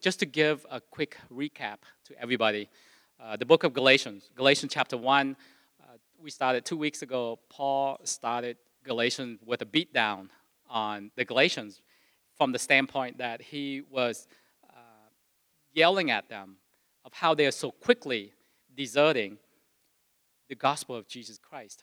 just to give a quick recap to everybody, uh, the book of Galatians, Galatians chapter 1, uh, we started two weeks ago. Paul started Galatians with a beatdown on the Galatians from the standpoint that he was uh, yelling at them of how they are so quickly deserting the gospel of Jesus Christ.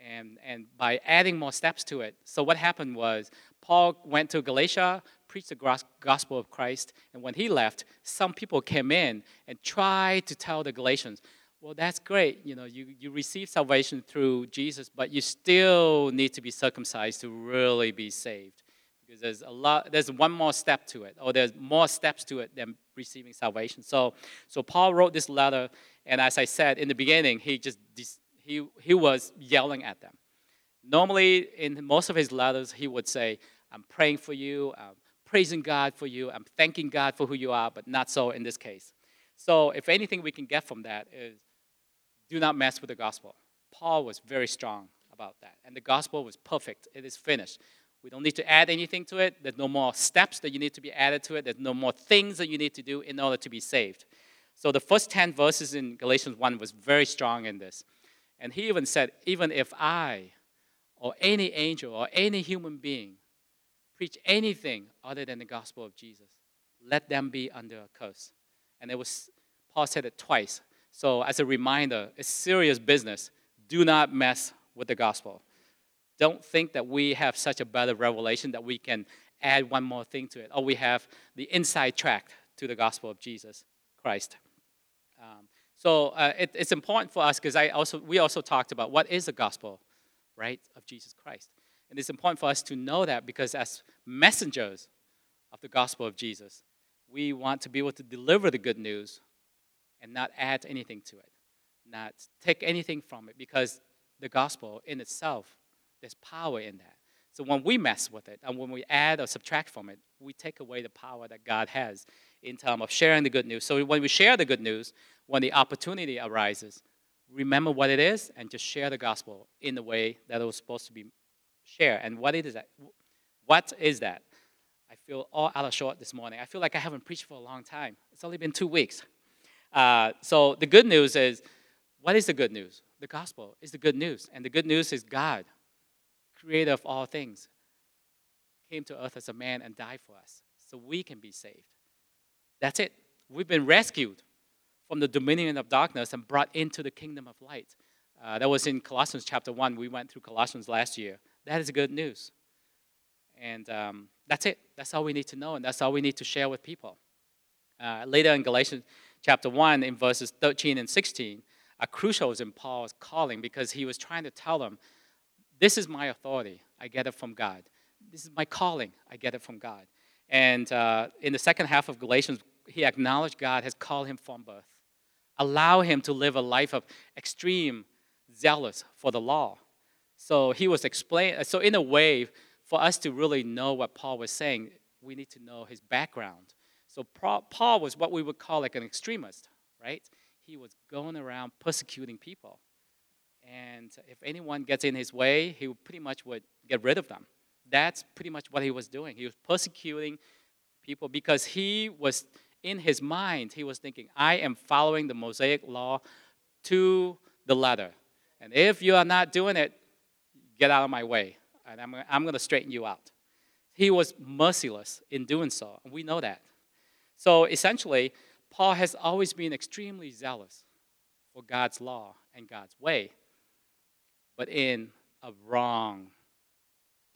And, and by adding more steps to it. So, what happened was Paul went to Galatia, preached the gospel of Christ, and when he left, some people came in and tried to tell the Galatians, well, that's great. You know, you, you receive salvation through Jesus, but you still need to be circumcised to really be saved. Because there's a lot, there's one more step to it, or there's more steps to it than receiving salvation. So, so Paul wrote this letter, and as I said in the beginning, he just he, he was yelling at them. Normally, in most of his letters, he would say, I'm praying for you, I'm praising God for you, I'm thanking God for who you are, but not so in this case. So, if anything we can get from that is do not mess with the gospel. Paul was very strong about that. And the gospel was perfect, it is finished. We don't need to add anything to it. There's no more steps that you need to be added to it. There's no more things that you need to do in order to be saved. So the first 10 verses in Galatians 1 was very strong in this. And he even said, even if I or any angel or any human being preach anything other than the gospel of Jesus, let them be under a curse. And it was Paul said it twice. So as a reminder, it's serious business. Do not mess with the gospel. Don't think that we have such a better revelation that we can add one more thing to it, or we have the inside track to the gospel of Jesus Christ. Um, so uh, it, it's important for us because I also we also talked about what is the gospel, right, of Jesus Christ. And it's important for us to know that because as messengers of the gospel of Jesus, we want to be able to deliver the good news and not add anything to it, not take anything from it, because the gospel in itself, there's power in that. So when we mess with it and when we add or subtract from it, we take away the power that God has in terms of sharing the good news. So when we share the good news, when the opportunity arises, remember what it is and just share the gospel in the way that it was supposed to be shared. And what is that? What is that? I feel all out of short this morning. I feel like I haven't preached for a long time. It's only been two weeks. Uh, so the good news is, what is the good news? The gospel is the good news. And the good news is God, creator of all things, came to earth as a man and died for us so we can be saved. That's it. We've been rescued from the dominion of darkness and brought into the kingdom of light. Uh, that was in Colossians chapter 1. We went through Colossians last year. That is good news. And um, that's it. That's all we need to know, and that's all we need to share with people. Uh, later in Galatians chapter 1, in verses 13 and 16, are crucial in Paul's calling because he was trying to tell them, This is my authority. I get it from God. This is my calling. I get it from God. And uh, in the second half of Galatians, he acknowledged God has called him from birth. Allow him to live a life of extreme zealous for the law. So he was explain. So in a way, for us to really know what Paul was saying, we need to know his background. So Paul was what we would call like an extremist, right? He was going around persecuting people, and if anyone gets in his way, he pretty much would get rid of them. That's pretty much what he was doing. He was persecuting people because he was in his mind, he was thinking, I am following the Mosaic law to the letter. And if you are not doing it, get out of my way, and I'm, I'm going to straighten you out. He was merciless in doing so, and we know that. So essentially, Paul has always been extremely zealous for God's law and God's way, but in a wrong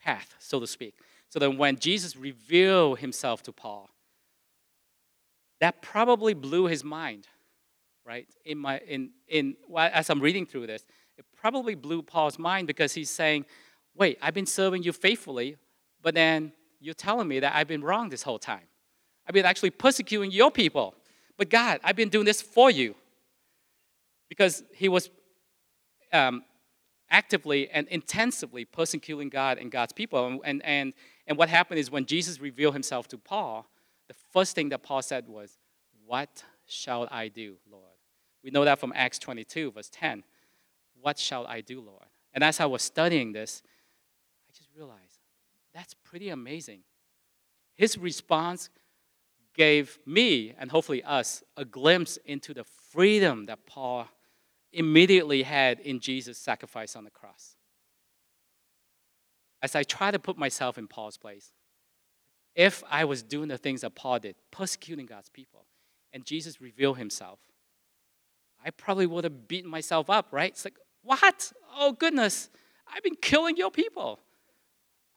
path, so to speak. So that when Jesus revealed himself to Paul, that probably blew his mind, right? In my in in as I'm reading through this, it probably blew Paul's mind because he's saying, "Wait, I've been serving you faithfully, but then you're telling me that I've been wrong this whole time. I've been actually persecuting your people, but God, I've been doing this for you." Because he was um, actively and intensively persecuting God and God's people. And, and, and, what happened is when Jesus revealed himself to Paul, the first thing that Paul said was, What shall I do, Lord? We know that from Acts 22, verse 10. What shall I do, Lord? And as I was studying this, realized that's pretty amazing. His response gave me and hopefully us a glimpse into the freedom that Paul immediately had in Jesus' sacrifice on the cross. As I try to put myself in Paul's place, if I was doing the things that Paul did, persecuting God's people, and Jesus revealed himself, I probably would have beaten myself up, right? It's like, what? Oh, goodness, I've been killing your people.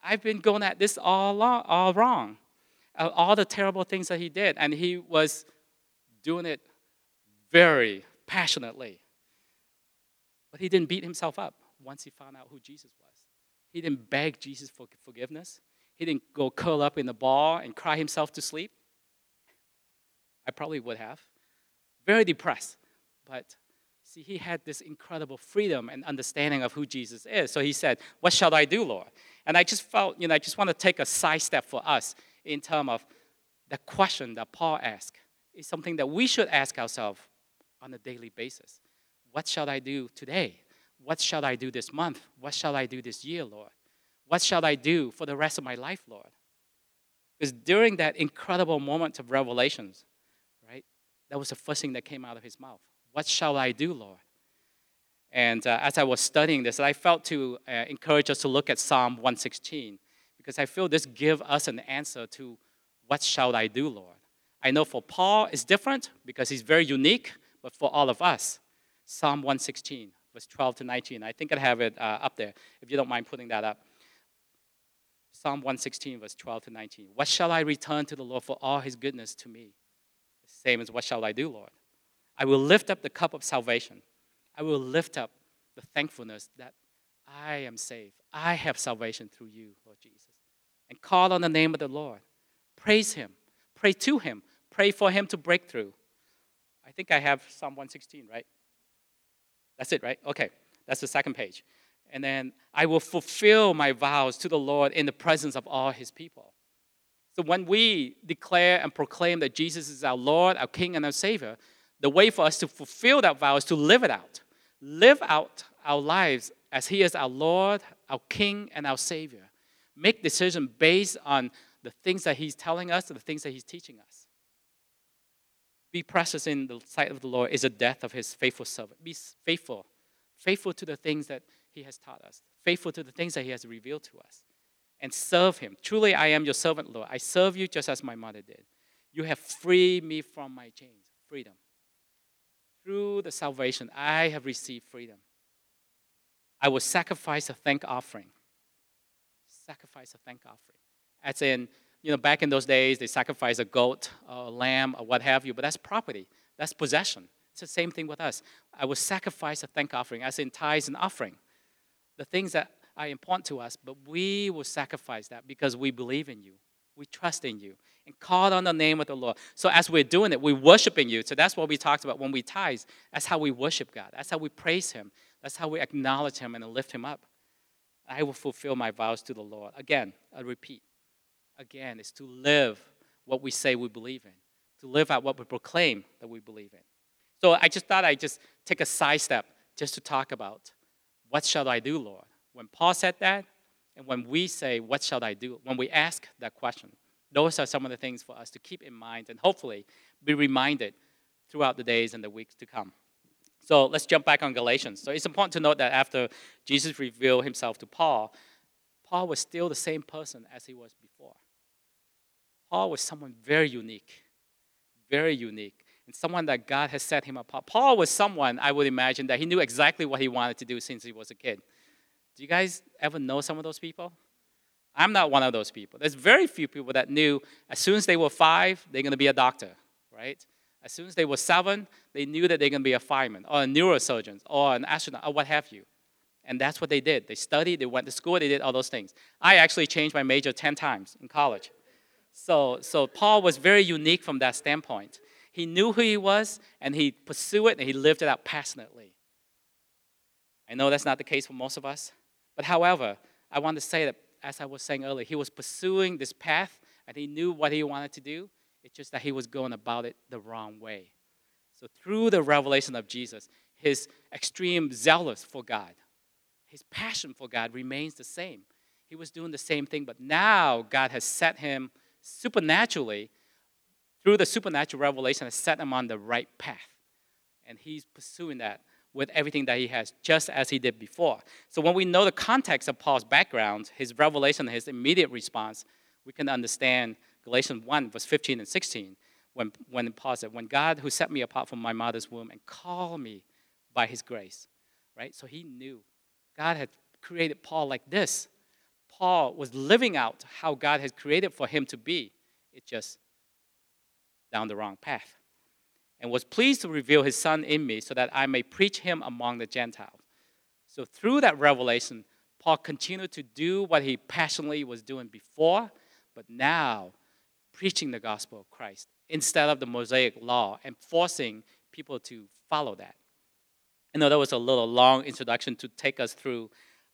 I've been going at this all, all wrong. Uh, all the terrible things that he did, and he was doing it very passionately. But he didn't beat himself up once he found out who Jesus was. He didn't beg Jesus for forgiveness. He didn't go curl up in the ball and cry himself to sleep. I probably would have. Very depressed. But see, he had this incredible freedom and understanding of who Jesus is. So he said, What shall I do, Lord? And I just felt, you know, I just want to take a side step for us in terms of the question that Paul asked is something that we should ask ourselves on a daily basis. What shall I do today? What shall I do this month? What shall I do this year, Lord? What shall I do for the rest of my life, Lord? Because during that incredible moment of revelations, right, that was the first thing that came out of his mouth. What shall I do, Lord? And uh, as I was studying this, I felt to uh, encourage us to look at Psalm 116 because I feel this gives us an answer to what shall I do, Lord? I know for Paul it's different because he's very unique, but for all of us, Psalm 116, verse 12 to 19. I think I have it uh, up there, if you don't mind putting that up. Psalm 116, verse 12 to 19. What shall I return to the Lord for all his goodness to me? The same as what shall I do, Lord? I will lift up the cup of salvation. I will lift up the thankfulness that I am saved. I have salvation through you, Lord Jesus. And call on the name of the Lord. Praise him. Pray to him. Pray for him to break through. I think I have Psalm 116, right? That's it, right? Okay. That's the second page. And then I will fulfill my vows to the Lord in the presence of all his people. So when we declare and proclaim that Jesus is our Lord, our King, and our Savior, the way for us to fulfill that vow is to live it out. Live out our lives as He is our Lord, our King, and our Savior. Make decisions based on the things that He's telling us and the things that He's teaching us. Be precious in the sight of the Lord is the death of His faithful servant. Be faithful, faithful to the things that He has taught us, faithful to the things that He has revealed to us, and serve Him. Truly, I am your servant, Lord. I serve you just as my mother did. You have freed me from my chains, freedom. Through the salvation, I have received freedom. I will sacrifice a thank offering. Sacrifice a thank offering. As in, you know, back in those days, they sacrificed a goat, a lamb, or what have you, but that's property, that's possession. It's the same thing with us. I will sacrifice a thank offering, as in tithes and offering. The things that are important to us, but we will sacrifice that because we believe in you. We trust in you and called on the name of the Lord. So as we're doing it, we're worshiping you. So that's what we talked about when we tithe. That's how we worship God. That's how we praise Him. That's how we acknowledge Him and lift Him up. I will fulfill my vows to the Lord. Again, I repeat. Again, is to live what we say we believe in, to live out what we proclaim that we believe in. So I just thought I'd just take a side step just to talk about what shall I do, Lord? When Paul said that, and when we say, What shall I do? when we ask that question, those are some of the things for us to keep in mind and hopefully be reminded throughout the days and the weeks to come. So let's jump back on Galatians. So it's important to note that after Jesus revealed himself to Paul, Paul was still the same person as he was before. Paul was someone very unique, very unique, and someone that God has set him apart. Paul was someone, I would imagine, that he knew exactly what he wanted to do since he was a kid. Do you guys ever know some of those people? I'm not one of those people. There's very few people that knew as soon as they were five, they're going to be a doctor, right? As soon as they were seven, they knew that they're going to be a fireman or a neurosurgeon or an astronaut or what have you. And that's what they did. They studied, they went to school, they did all those things. I actually changed my major 10 times in college. So, so Paul was very unique from that standpoint. He knew who he was and he pursued it and he lived it out passionately. I know that's not the case for most of us. But however, I want to say that, as I was saying earlier, he was pursuing this path and he knew what he wanted to do. It's just that he was going about it the wrong way. So, through the revelation of Jesus, his extreme zealous for God, his passion for God remains the same. He was doing the same thing, but now God has set him supernaturally through the supernatural revelation, has set him on the right path. And he's pursuing that with everything that he has, just as he did before. So when we know the context of Paul's background, his revelation, his immediate response, we can understand Galatians 1, verse 15 and 16, when, when Paul said, When God, who set me apart from my mother's womb and called me by his grace, right? So he knew God had created Paul like this. Paul was living out how God had created for him to be. It just down the wrong path. And was pleased to reveal his son in me so that I may preach him among the Gentiles. So through that revelation, Paul continued to do what he passionately was doing before, but now preaching the gospel of Christ instead of the Mosaic law and forcing people to follow that. I know that was a little long introduction to take us through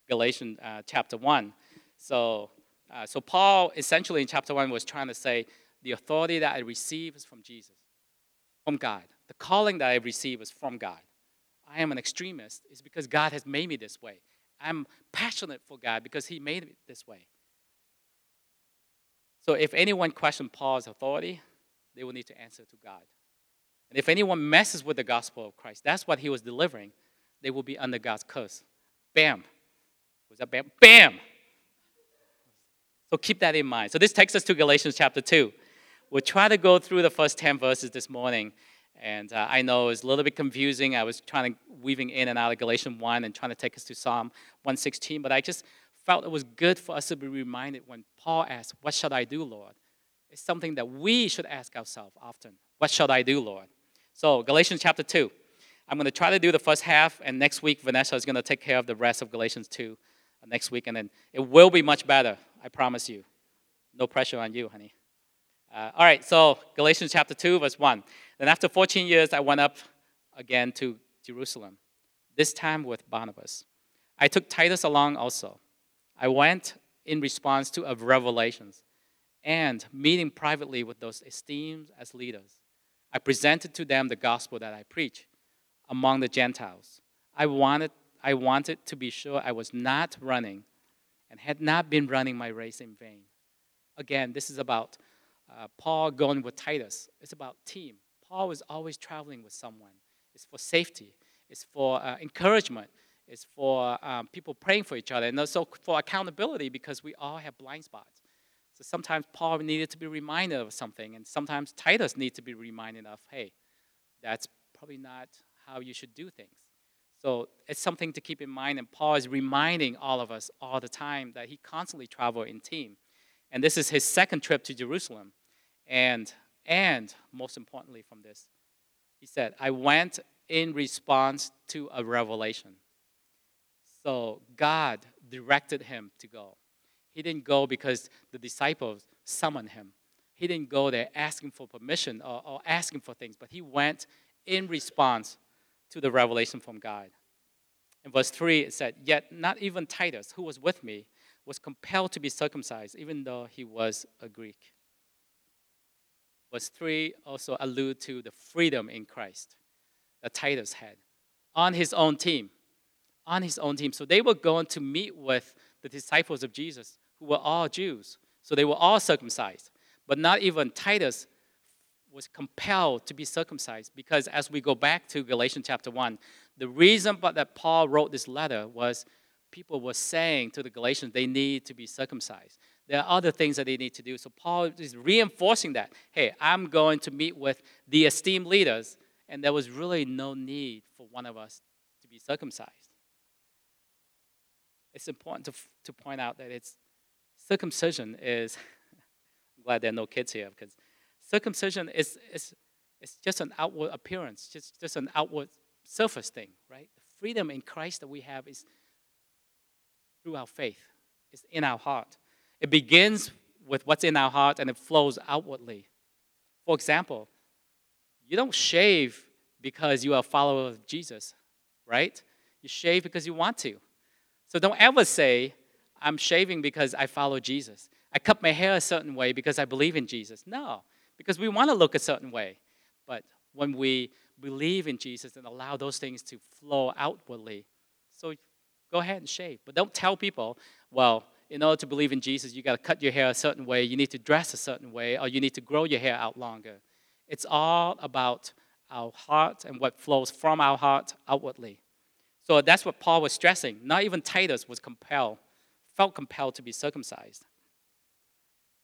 Galatians uh, chapter 1. So, uh, so Paul essentially in chapter 1 was trying to say the authority that I receive is from Jesus, from God. The calling that I receive is from God. I am an extremist is because God has made me this way. I'm passionate for God because He made me this way. So if anyone questions Paul's authority, they will need to answer to God. And if anyone messes with the gospel of Christ, that's what he was delivering, they will be under God's curse. Bam. Was that bam? Bam! So keep that in mind. So this takes us to Galatians chapter 2. We'll try to go through the first 10 verses this morning. And uh, I know it's a little bit confusing. I was trying to weaving in and out of Galatians 1 and trying to take us to Psalm 116, but I just felt it was good for us to be reminded when Paul asked, What shall I do, Lord? It's something that we should ask ourselves often. What shall I do, Lord? So, Galatians chapter 2. I'm going to try to do the first half, and next week, Vanessa is going to take care of the rest of Galatians 2 uh, next week, and then it will be much better. I promise you. No pressure on you, honey. Uh, all right, so Galatians chapter 2, verse 1. Then after 14 years, I went up again to Jerusalem, this time with Barnabas. I took Titus along also. I went in response to of revelations and meeting privately with those esteemed as leaders. I presented to them the gospel that I preach among the Gentiles. I wanted, I wanted to be sure I was not running and had not been running my race in vain. Again, this is about uh, Paul going with Titus. It's about team. Paul was always traveling with someone. It's for safety. It's for uh, encouragement. It's for um, people praying for each other, and also for accountability because we all have blind spots. So sometimes Paul needed to be reminded of something, and sometimes Titus needs to be reminded of, hey, that's probably not how you should do things. So it's something to keep in mind, and Paul is reminding all of us all the time that he constantly traveled in team. And this is his second trip to Jerusalem. And, and most importantly from this, he said, I went in response to a revelation. So God directed him to go. He didn't go because the disciples summoned him. He didn't go there asking for permission or, or asking for things, but he went in response to the revelation from God. In verse 3, it said, Yet not even Titus, who was with me, was compelled to be circumcised, even though he was a Greek. Verse 3 also allude to the freedom in Christ that Titus had on his own team. On his own team. So they were going to meet with the disciples of Jesus, who were all Jews. So they were all circumcised. But not even Titus was compelled to be circumcised because as we go back to Galatians chapter 1, the reason that Paul wrote this letter was people were saying to the Galatians they need to be circumcised. There are other things that they need to do. So Paul is reinforcing that. Hey, I'm going to meet with the esteemed leaders, and there was really no need for one of us to be circumcised. It's important to, to point out that it's circumcision is I'm glad there are no kids here because circumcision is, is, is just an outward appearance, just, just an outward surface thing, right? The freedom in Christ that we have is through our faith, it's in our heart. It begins with what's in our heart and it flows outwardly. For example, you don't shave because you are a follower of Jesus, right? You shave because you want to. So don't ever say, I'm shaving because I follow Jesus. I cut my hair a certain way because I believe in Jesus. No, because we want to look a certain way. But when we believe in Jesus and allow those things to flow outwardly, so go ahead and shave. But don't tell people, well, in order to believe in Jesus, you got to cut your hair a certain way, you need to dress a certain way, or you need to grow your hair out longer. It's all about our heart and what flows from our heart outwardly. So that's what Paul was stressing. Not even Titus was compelled, felt compelled to be circumcised.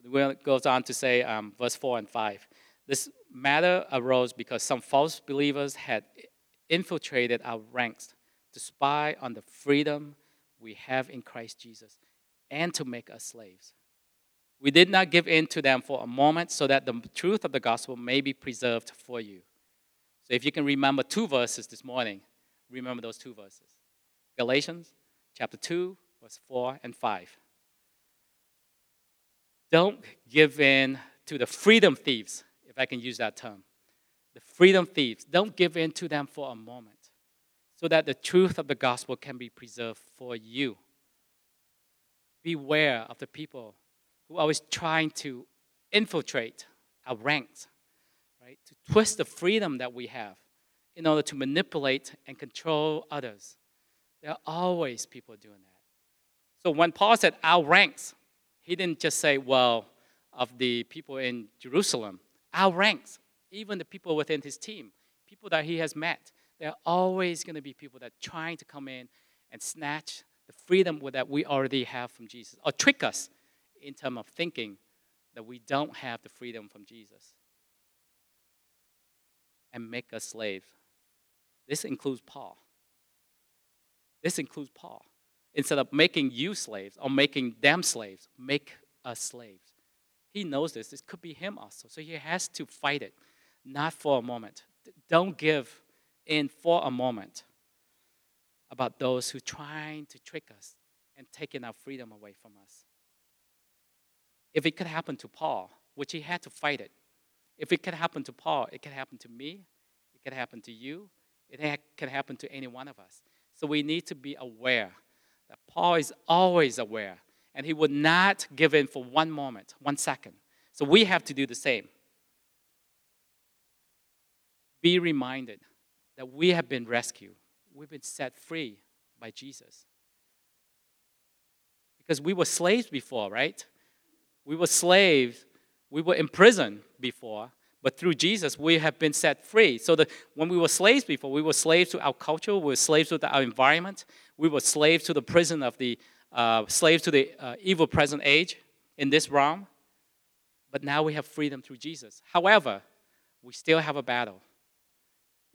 It goes on to say, um, verse 4 and 5. This matter arose because some false believers had infiltrated our ranks to spy on the freedom we have in Christ Jesus and to make us slaves. We did not give in to them for a moment so that the truth of the gospel may be preserved for you. So if you can remember two verses this morning, remember those two verses Galatians chapter 2, verse 4 and 5. Don't give in to the freedom thieves, if I can use that term. The freedom thieves, don't give in to them for a moment so that the truth of the gospel can be preserved for you. Beware of the people who are always trying to infiltrate our ranks, right? To twist the freedom that we have in order to manipulate and control others. There are always people doing that. So when Paul said our ranks, he didn't just say, well, of the people in Jerusalem, our ranks, even the people within his team, people that he has met. There are always going to be people that are trying to come in and snatch the freedom that we already have from Jesus, or trick us in terms of thinking that we don't have the freedom from Jesus and make us slaves. This includes Paul. This includes Paul. Instead of making you slaves or making them slaves, make us slaves. He knows this. This could be him also. So he has to fight it, not for a moment. Don't give in for a moment about those who trying to trick us and taking our freedom away from us. If it could happen to Paul, which he had to fight it, if it could happen to Paul, it could happen to me, it could happen to you, it ha- can happen to any one of us. So we need to be aware that Paul is always aware and he would not give in for one moment, one second. So we have to do the same. Be reminded that we have been rescued, we've been set free by Jesus. Because we were slaves before, right? We were slaves, we were in prison before, but through Jesus, we have been set free. So that when we were slaves before, we were slaves to our culture, we were slaves to our environment, we were slaves to the prison of the, uh, slaves to the uh, evil present age in this realm. But now we have freedom through Jesus. However, we still have a battle.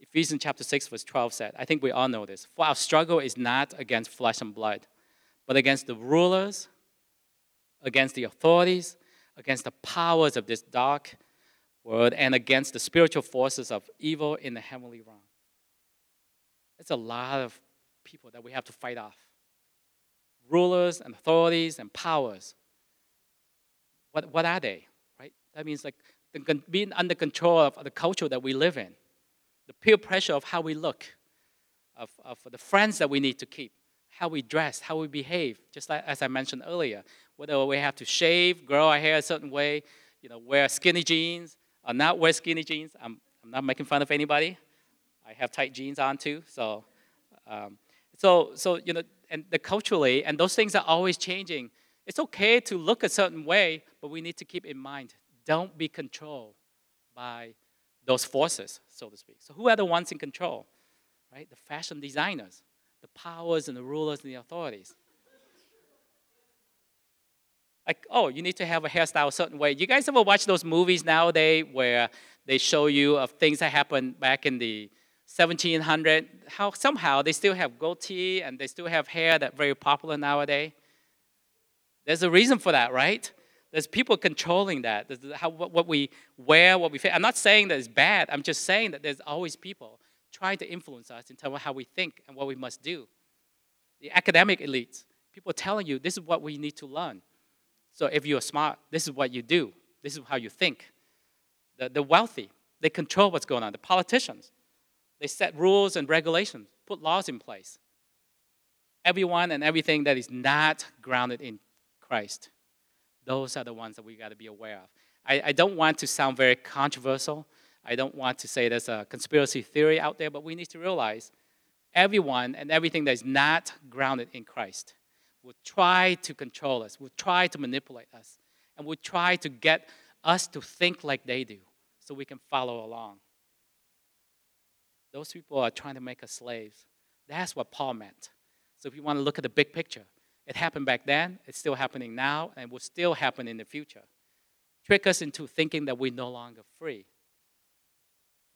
Ephesians chapter 6, verse 12 said, I think we all know this. For our struggle is not against flesh and blood, but against the rulers, against the authorities, against the powers of this dark world, and against the spiritual forces of evil in the heavenly realm. It's a lot of people that we have to fight off rulers and authorities and powers. What, what are they, right? That means like being under control of the culture that we live in the peer pressure of how we look, of, of the friends that we need to keep, how we dress, how we behave, just like as I mentioned earlier, whether we have to shave, grow our hair a certain way, you know, wear skinny jeans, or not wear skinny jeans. I'm, I'm not making fun of anybody. I have tight jeans on too, so, um, so, so you know, and the culturally, and those things are always changing. It's okay to look a certain way, but we need to keep in mind, don't be controlled by those forces, so to speak. So, who are the ones in control? Right? The fashion designers, the powers and the rulers and the authorities. Like, oh, you need to have a hairstyle a certain way. You guys ever watch those movies nowadays where they show you of things that happened back in the 1700? How somehow they still have goatee and they still have hair that very popular nowadays. There's a reason for that, right? There's people controlling that. How, what we wear, what we feel. I'm not saying that it's bad. I'm just saying that there's always people trying to influence us in terms of how we think and what we must do. The academic elites, people telling you this is what we need to learn. So if you're smart, this is what you do. This is how you think. The, the wealthy, they control what's going on. The politicians, they set rules and regulations, put laws in place. Everyone and everything that is not grounded in Christ those are the ones that we got to be aware of. I, I don't want to sound very controversial. I don't want to say there's a conspiracy theory out there, but we need to realize everyone and everything that is not grounded in Christ will try to control us, will try to manipulate us, and will try to get us to think like they do. so we can follow along. Those people are trying to make us slaves. That's what Paul meant. So if you want to look at the big picture, it happened back then, it's still happening now, and will still happen in the future. Trick us into thinking that we're no longer free,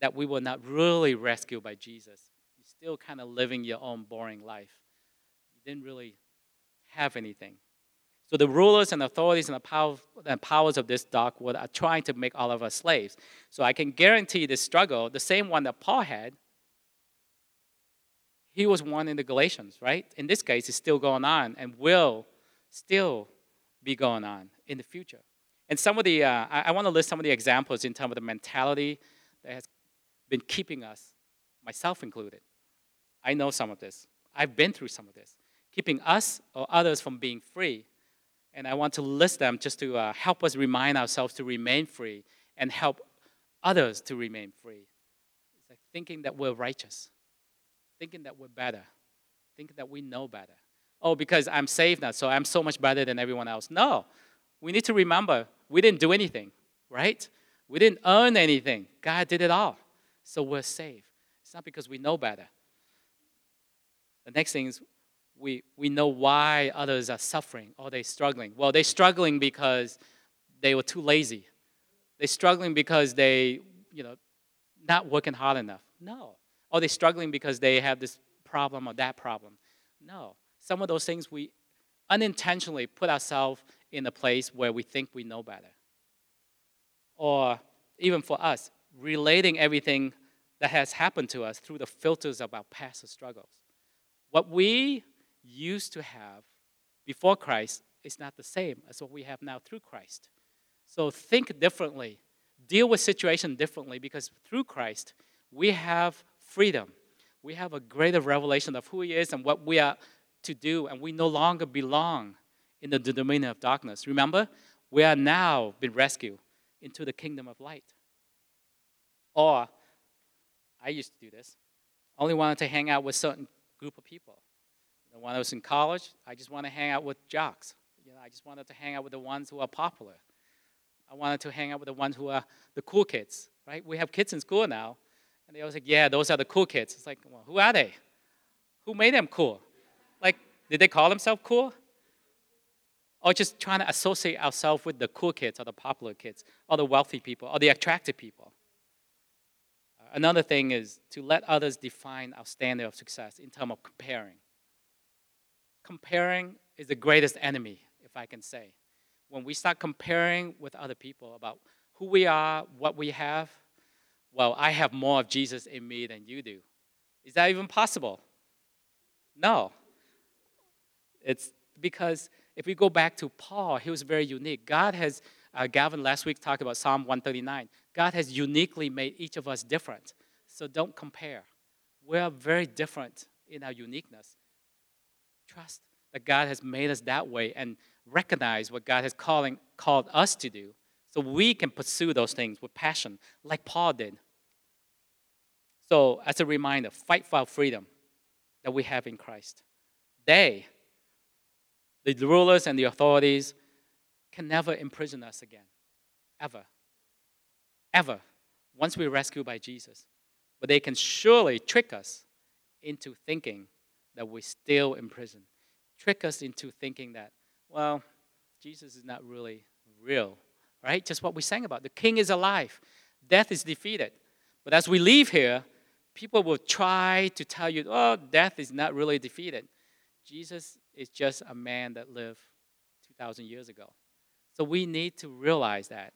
that we were not really rescued by Jesus. You're still kind of living your own boring life. You didn't really have anything. So the rulers and authorities and the power, powers of this dark world are trying to make all of us slaves. So I can guarantee this struggle, the same one that Paul had, he was one in the Galatians, right? In this case, it's still going on and will still be going on in the future. And some of the, uh, I, I want to list some of the examples in terms of the mentality that has been keeping us, myself included. I know some of this. I've been through some of this, keeping us or others from being free. And I want to list them just to uh, help us remind ourselves to remain free and help others to remain free. It's like thinking that we're righteous thinking that we're better, thinking that we know better. Oh, because I'm saved now, so I'm so much better than everyone else. No, we need to remember we didn't do anything, right? We didn't earn anything. God did it all. So we're saved. It's not because we know better. The next thing is we, we know why others are suffering or they're struggling. Well, they're struggling because they were too lazy. They're struggling because they, you know, not working hard enough. No or they're struggling because they have this problem or that problem. No. Some of those things we unintentionally put ourselves in a place where we think we know better. Or even for us, relating everything that has happened to us through the filters of our past struggles. What we used to have before Christ is not the same as what we have now through Christ. So think differently, deal with situation differently because through Christ we have freedom. We have a greater revelation of who He is and what we are to do, and we no longer belong in the dominion of darkness. Remember, we are now been rescued into the kingdom of light. Or, I used to do this, only wanted to hang out with certain group of people. When I was in college, I just wanted to hang out with jocks. You know, I just wanted to hang out with the ones who are popular. I wanted to hang out with the ones who are the cool kids, right? We have kids in school now and they always like, yeah, those are the cool kids. It's like, well, who are they? Who made them cool? Like, did they call themselves cool? Or just trying to associate ourselves with the cool kids or the popular kids or the wealthy people or the attractive people. Uh, another thing is to let others define our standard of success in terms of comparing. Comparing is the greatest enemy, if I can say. When we start comparing with other people about who we are, what we have, well, I have more of Jesus in me than you do. Is that even possible? No. It's because if we go back to Paul, he was very unique. God has, uh, Gavin last week talked about Psalm 139. God has uniquely made each of us different. So don't compare. We are very different in our uniqueness. Trust that God has made us that way and recognize what God has calling, called us to do so we can pursue those things with passion, like Paul did. So, as a reminder, fight for our freedom that we have in Christ. They, the rulers and the authorities, can never imprison us again. Ever. Ever. Once we're rescued by Jesus. But they can surely trick us into thinking that we're still in prison. Trick us into thinking that, well, Jesus is not really real right? Just what we sang about. The king is alive, death is defeated. But as we leave here, people will try to tell you, oh, death is not really defeated. Jesus is just a man that lived 2,000 years ago. So we need to realize that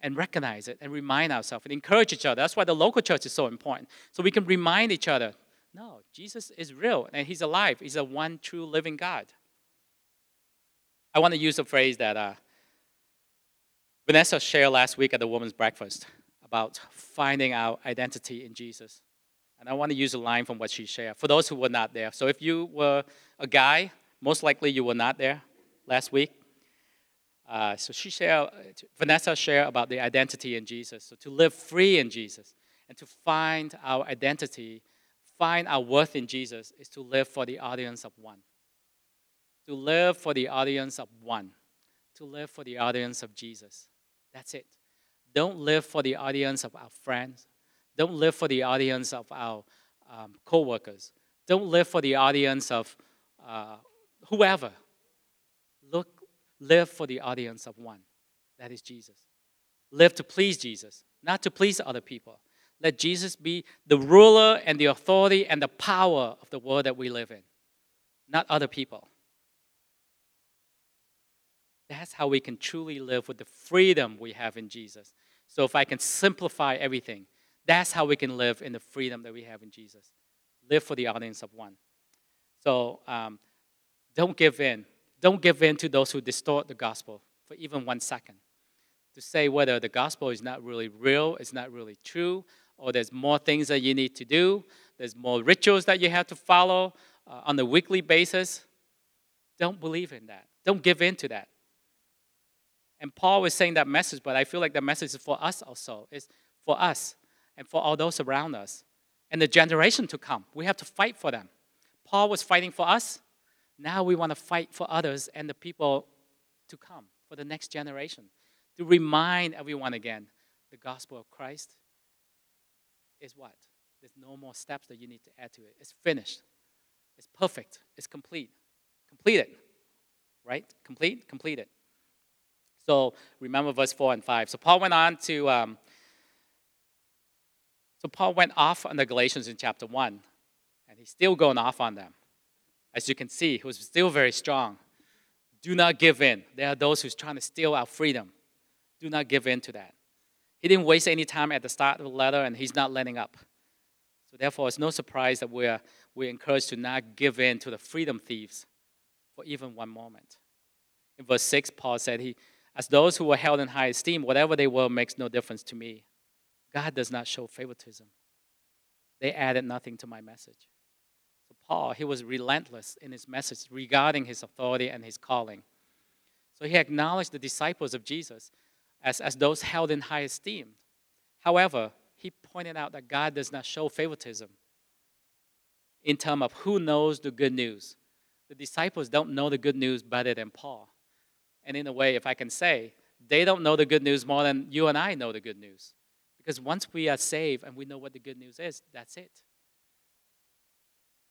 and recognize it and remind ourselves and encourage each other. That's why the local church is so important. So we can remind each other no, Jesus is real and he's alive. He's a one true living God. I want to use a phrase that uh, Vanessa shared last week at the women's breakfast about finding our identity in Jesus. And I want to use a line from what she shared for those who were not there. So if you were a guy, most likely you were not there last week. Uh, so she shared, Vanessa shared about the identity in Jesus. So to live free in Jesus and to find our identity, find our worth in Jesus is to live for the audience of one. To live for the audience of one. To live for the audience of Jesus. That's it. Don't live for the audience of our friends. Don't live for the audience of our um, co workers. Don't live for the audience of uh, whoever. Look, live for the audience of one. That is Jesus. Live to please Jesus, not to please other people. Let Jesus be the ruler and the authority and the power of the world that we live in, not other people. That's how we can truly live with the freedom we have in Jesus. So, if I can simplify everything, that's how we can live in the freedom that we have in Jesus. Live for the audience of one. So, um, don't give in. Don't give in to those who distort the gospel for even one second. To say whether the gospel is not really real, it's not really true, or there's more things that you need to do, there's more rituals that you have to follow uh, on a weekly basis. Don't believe in that. Don't give in to that. And Paul was saying that message, but I feel like that message is for us also. It's for us and for all those around us and the generation to come. We have to fight for them. Paul was fighting for us. Now we want to fight for others and the people to come, for the next generation, to remind everyone again the gospel of Christ is what? There's no more steps that you need to add to it. It's finished. It's perfect. It's complete. Complete it, Right? Complete? complete it. So remember verse 4 and 5. So Paul went on to, um, so Paul went off on the Galatians in chapter 1, and he's still going off on them. As you can see, he was still very strong. Do not give in. There are those who's trying to steal our freedom. Do not give in to that. He didn't waste any time at the start of the letter, and he's not letting up. So therefore, it's no surprise that we're, we're encouraged to not give in to the freedom thieves for even one moment. In verse 6, Paul said, he, as those who were held in high esteem, whatever they were makes no difference to me. God does not show favoritism. They added nothing to my message. So, Paul, he was relentless in his message regarding his authority and his calling. So, he acknowledged the disciples of Jesus as, as those held in high esteem. However, he pointed out that God does not show favoritism in terms of who knows the good news. The disciples don't know the good news better than Paul. And in a way, if I can say, they don't know the good news more than you and I know the good news. Because once we are saved and we know what the good news is, that's it.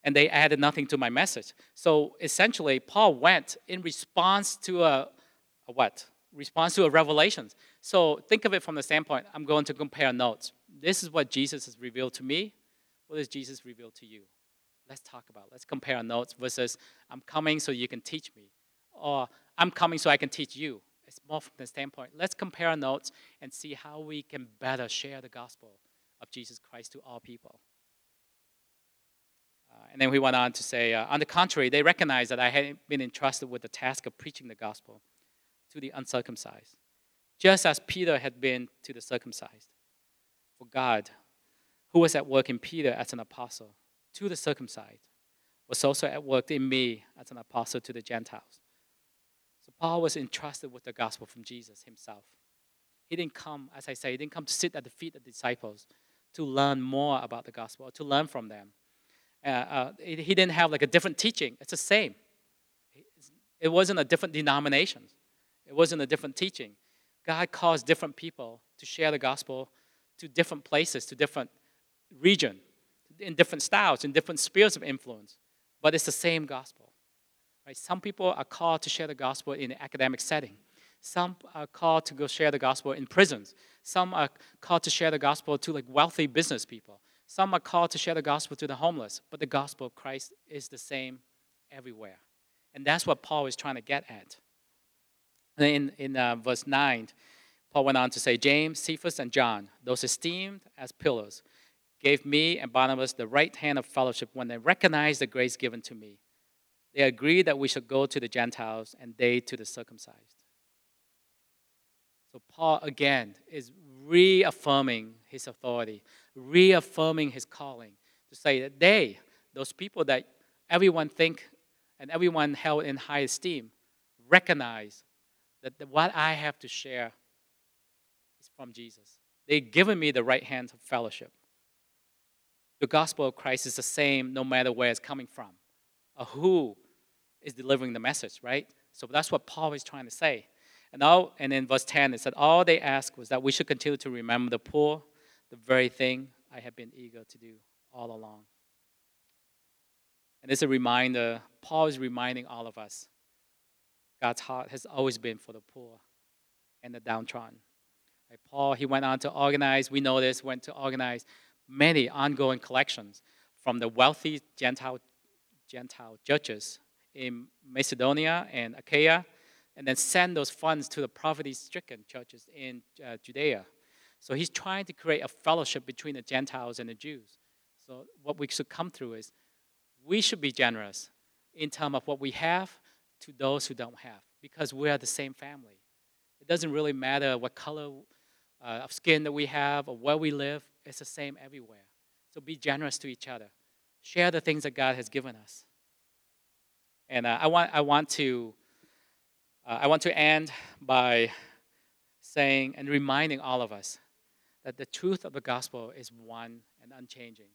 And they added nothing to my message. So essentially, Paul went in response to a, a what? Response to a revelation. So think of it from the standpoint I'm going to compare notes. This is what Jesus has revealed to me. What has Jesus revealed to you? Let's talk about. Let's compare notes versus I'm coming so you can teach me, or I'm coming so I can teach you. It's more from the standpoint. Let's compare notes and see how we can better share the gospel of Jesus Christ to all people. Uh, and then we went on to say, uh, on the contrary, they recognized that I had been entrusted with the task of preaching the gospel to the uncircumcised, just as Peter had been to the circumcised. For God, who was at work in Peter as an apostle to the circumcised, was also at work in me as an apostle to the Gentiles. Paul was entrusted with the gospel from Jesus himself. He didn't come, as I say, he didn't come to sit at the feet of the disciples to learn more about the gospel, or to learn from them. Uh, uh, he didn't have like a different teaching. It's the same. It wasn't a different denomination. It wasn't a different teaching. God calls different people to share the gospel to different places, to different region, in different styles, in different spheres of influence. But it's the same gospel. Right? Some people are called to share the gospel in an academic setting. Some are called to go share the gospel in prisons. Some are called to share the gospel to like wealthy business people. Some are called to share the gospel to the homeless. But the gospel of Christ is the same everywhere. And that's what Paul is trying to get at. In, in uh, verse 9, Paul went on to say, James, Cephas, and John, those esteemed as pillars, gave me and Barnabas the right hand of fellowship when they recognized the grace given to me. They agreed that we should go to the Gentiles and they to the circumcised. So, Paul again is reaffirming his authority, reaffirming his calling to say that they, those people that everyone think and everyone held in high esteem, recognize that what I have to share is from Jesus. They've given me the right hand of fellowship. The gospel of Christ is the same no matter where it's coming from who is delivering the message, right? So that's what Paul is trying to say. And, all, and in verse 10, it said, All they asked was that we should continue to remember the poor, the very thing I have been eager to do all along. And it's a reminder, Paul is reminding all of us God's heart has always been for the poor and the downtrodden. Paul, he went on to organize, we know this, went to organize many ongoing collections from the wealthy Gentile, Gentile churches in Macedonia and Achaia, and then send those funds to the poverty stricken churches in uh, Judea. So he's trying to create a fellowship between the Gentiles and the Jews. So what we should come through is we should be generous in terms of what we have to those who don't have because we are the same family. It doesn't really matter what color uh, of skin that we have or where we live, it's the same everywhere. So be generous to each other. Share the things that God has given us. And uh, I, want, I, want to, uh, I want to end by saying and reminding all of us that the truth of the gospel is one and unchanging.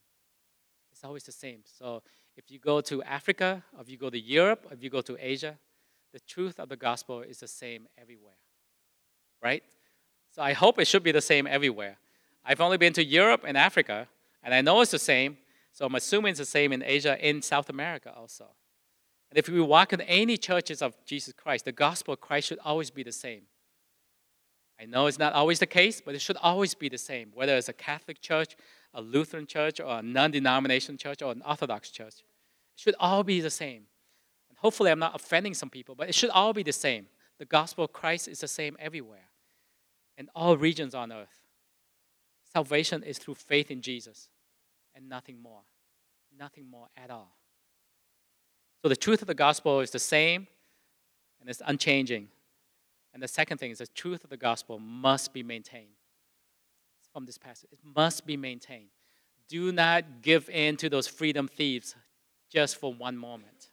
It's always the same. So if you go to Africa, if you go to Europe, if you go to Asia, the truth of the gospel is the same everywhere. Right? So I hope it should be the same everywhere. I've only been to Europe and Africa, and I know it's the same, so I'm assuming it's the same in Asia, in South America also. And if we walk in any churches of Jesus Christ, the gospel of Christ should always be the same. I know it's not always the case, but it should always be the same, whether it's a Catholic church, a Lutheran church, or a non denomination church, or an Orthodox church. It should all be the same. And hopefully, I'm not offending some people, but it should all be the same. The gospel of Christ is the same everywhere, in all regions on earth. Salvation is through faith in Jesus and nothing more. Nothing more at all. So the truth of the gospel is the same and it's unchanging. And the second thing is the truth of the gospel must be maintained. From this passage, it must be maintained. Do not give in to those freedom thieves just for one moment.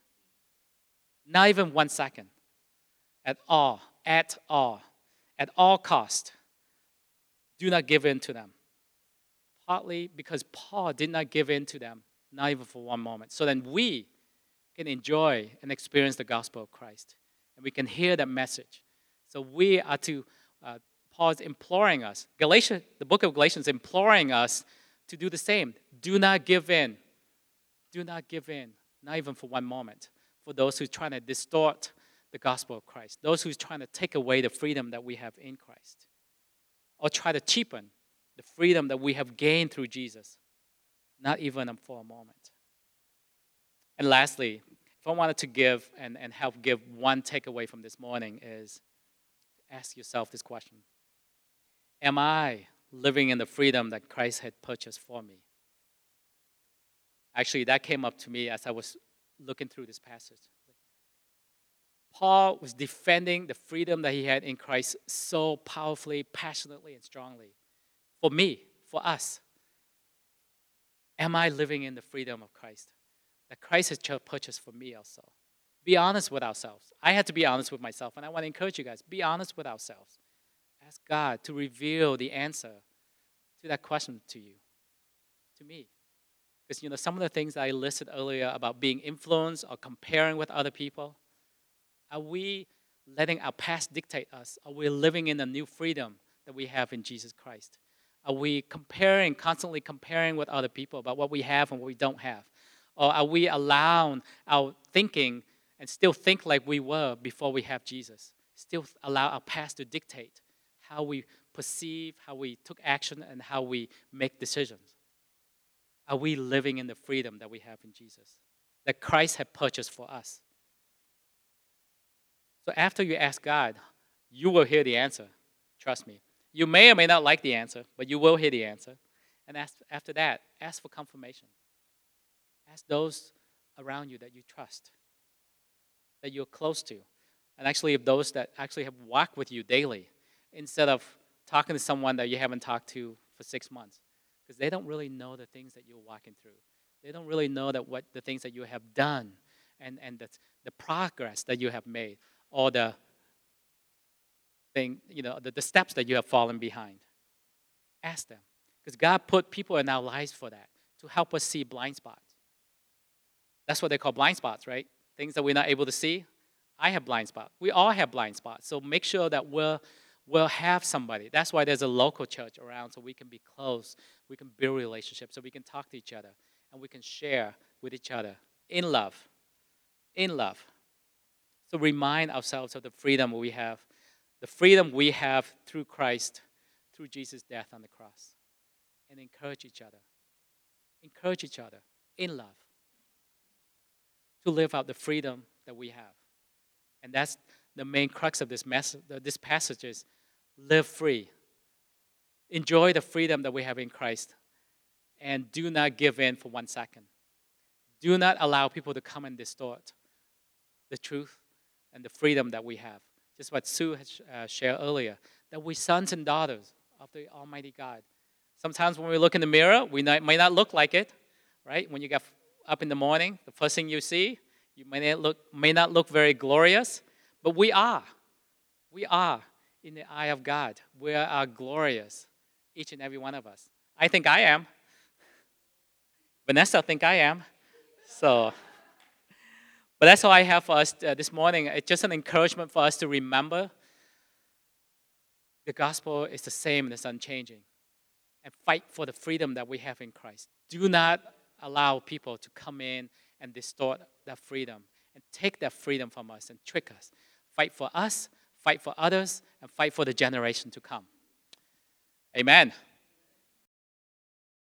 Not even one second. At all. At all. At all cost. Do not give in to them. Partly because Paul did not give in to them, not even for one moment. So then we can enjoy and experience the gospel of Christ. And we can hear that message so we are to, uh, Paul's imploring us, Galatians, the book of Galatians imploring us to do the same. Do not give in. Do not give in, not even for one moment, for those who are trying to distort the gospel of Christ, those who are trying to take away the freedom that we have in Christ, or try to cheapen the freedom that we have gained through Jesus, not even for a moment. And lastly, if I wanted to give and, and help give one takeaway from this morning is ask yourself this question Am I living in the freedom that Christ had purchased for me? Actually, that came up to me as I was looking through this passage. Paul was defending the freedom that he had in Christ so powerfully, passionately, and strongly. For me, for us. Am I living in the freedom of Christ that Christ has purchased for me also? Be honest with ourselves. I had to be honest with myself, and I want to encourage you guys be honest with ourselves. Ask God to reveal the answer to that question to you, to me. Because, you know, some of the things I listed earlier about being influenced or comparing with other people, are we letting our past dictate us? Are we living in the new freedom that we have in Jesus Christ? Are we comparing, constantly comparing with other people about what we have and what we don't have? Or are we allowing our thinking and still think like we were before we have Jesus. Still allow our past to dictate how we perceive, how we took action, and how we make decisions. Are we living in the freedom that we have in Jesus, that Christ had purchased for us? So after you ask God, you will hear the answer. Trust me. You may or may not like the answer, but you will hear the answer. And ask, after that, ask for confirmation. Ask those around you that you trust that you're close to, and actually of those that actually have walked with you daily, instead of talking to someone that you haven't talked to for six months, because they don't really know the things that you're walking through. They don't really know that what the things that you have done, and and the the progress that you have made, or the thing, you know, the, the steps that you have fallen behind. Ask them, because God put people in our lives for that to help us see blind spots. That's what they call blind spots, right? things that we're not able to see, I have blind spots. We all have blind spots. So make sure that we'll, we'll have somebody. That's why there's a local church around so we can be close, we can build relationships, so we can talk to each other, and we can share with each other in love. In love. So remind ourselves of the freedom we have, the freedom we have through Christ, through Jesus' death on the cross, and encourage each other. Encourage each other in love to live out the freedom that we have. And that's the main crux of this, message, this passage is live free. Enjoy the freedom that we have in Christ. And do not give in for one second. Do not allow people to come and distort the truth and the freedom that we have. Just what Sue has uh, shared earlier, that we're sons and daughters of the Almighty God. Sometimes when we look in the mirror, we not, may not look like it, right? When you get up in the morning, the first thing you see, you may not look, may not look very glorious, but we are. We are in the eye of God. We are glorious, each and every one of us. I think I am. Vanessa think I am. So, but that's all I have for us uh, this morning. It's just an encouragement for us to remember the gospel is the same and it's unchanging. And fight for the freedom that we have in Christ. Do not allow people to come in and distort that freedom and take that freedom from us and trick us. Fight for us, fight for others, and fight for the generation to come. Amen.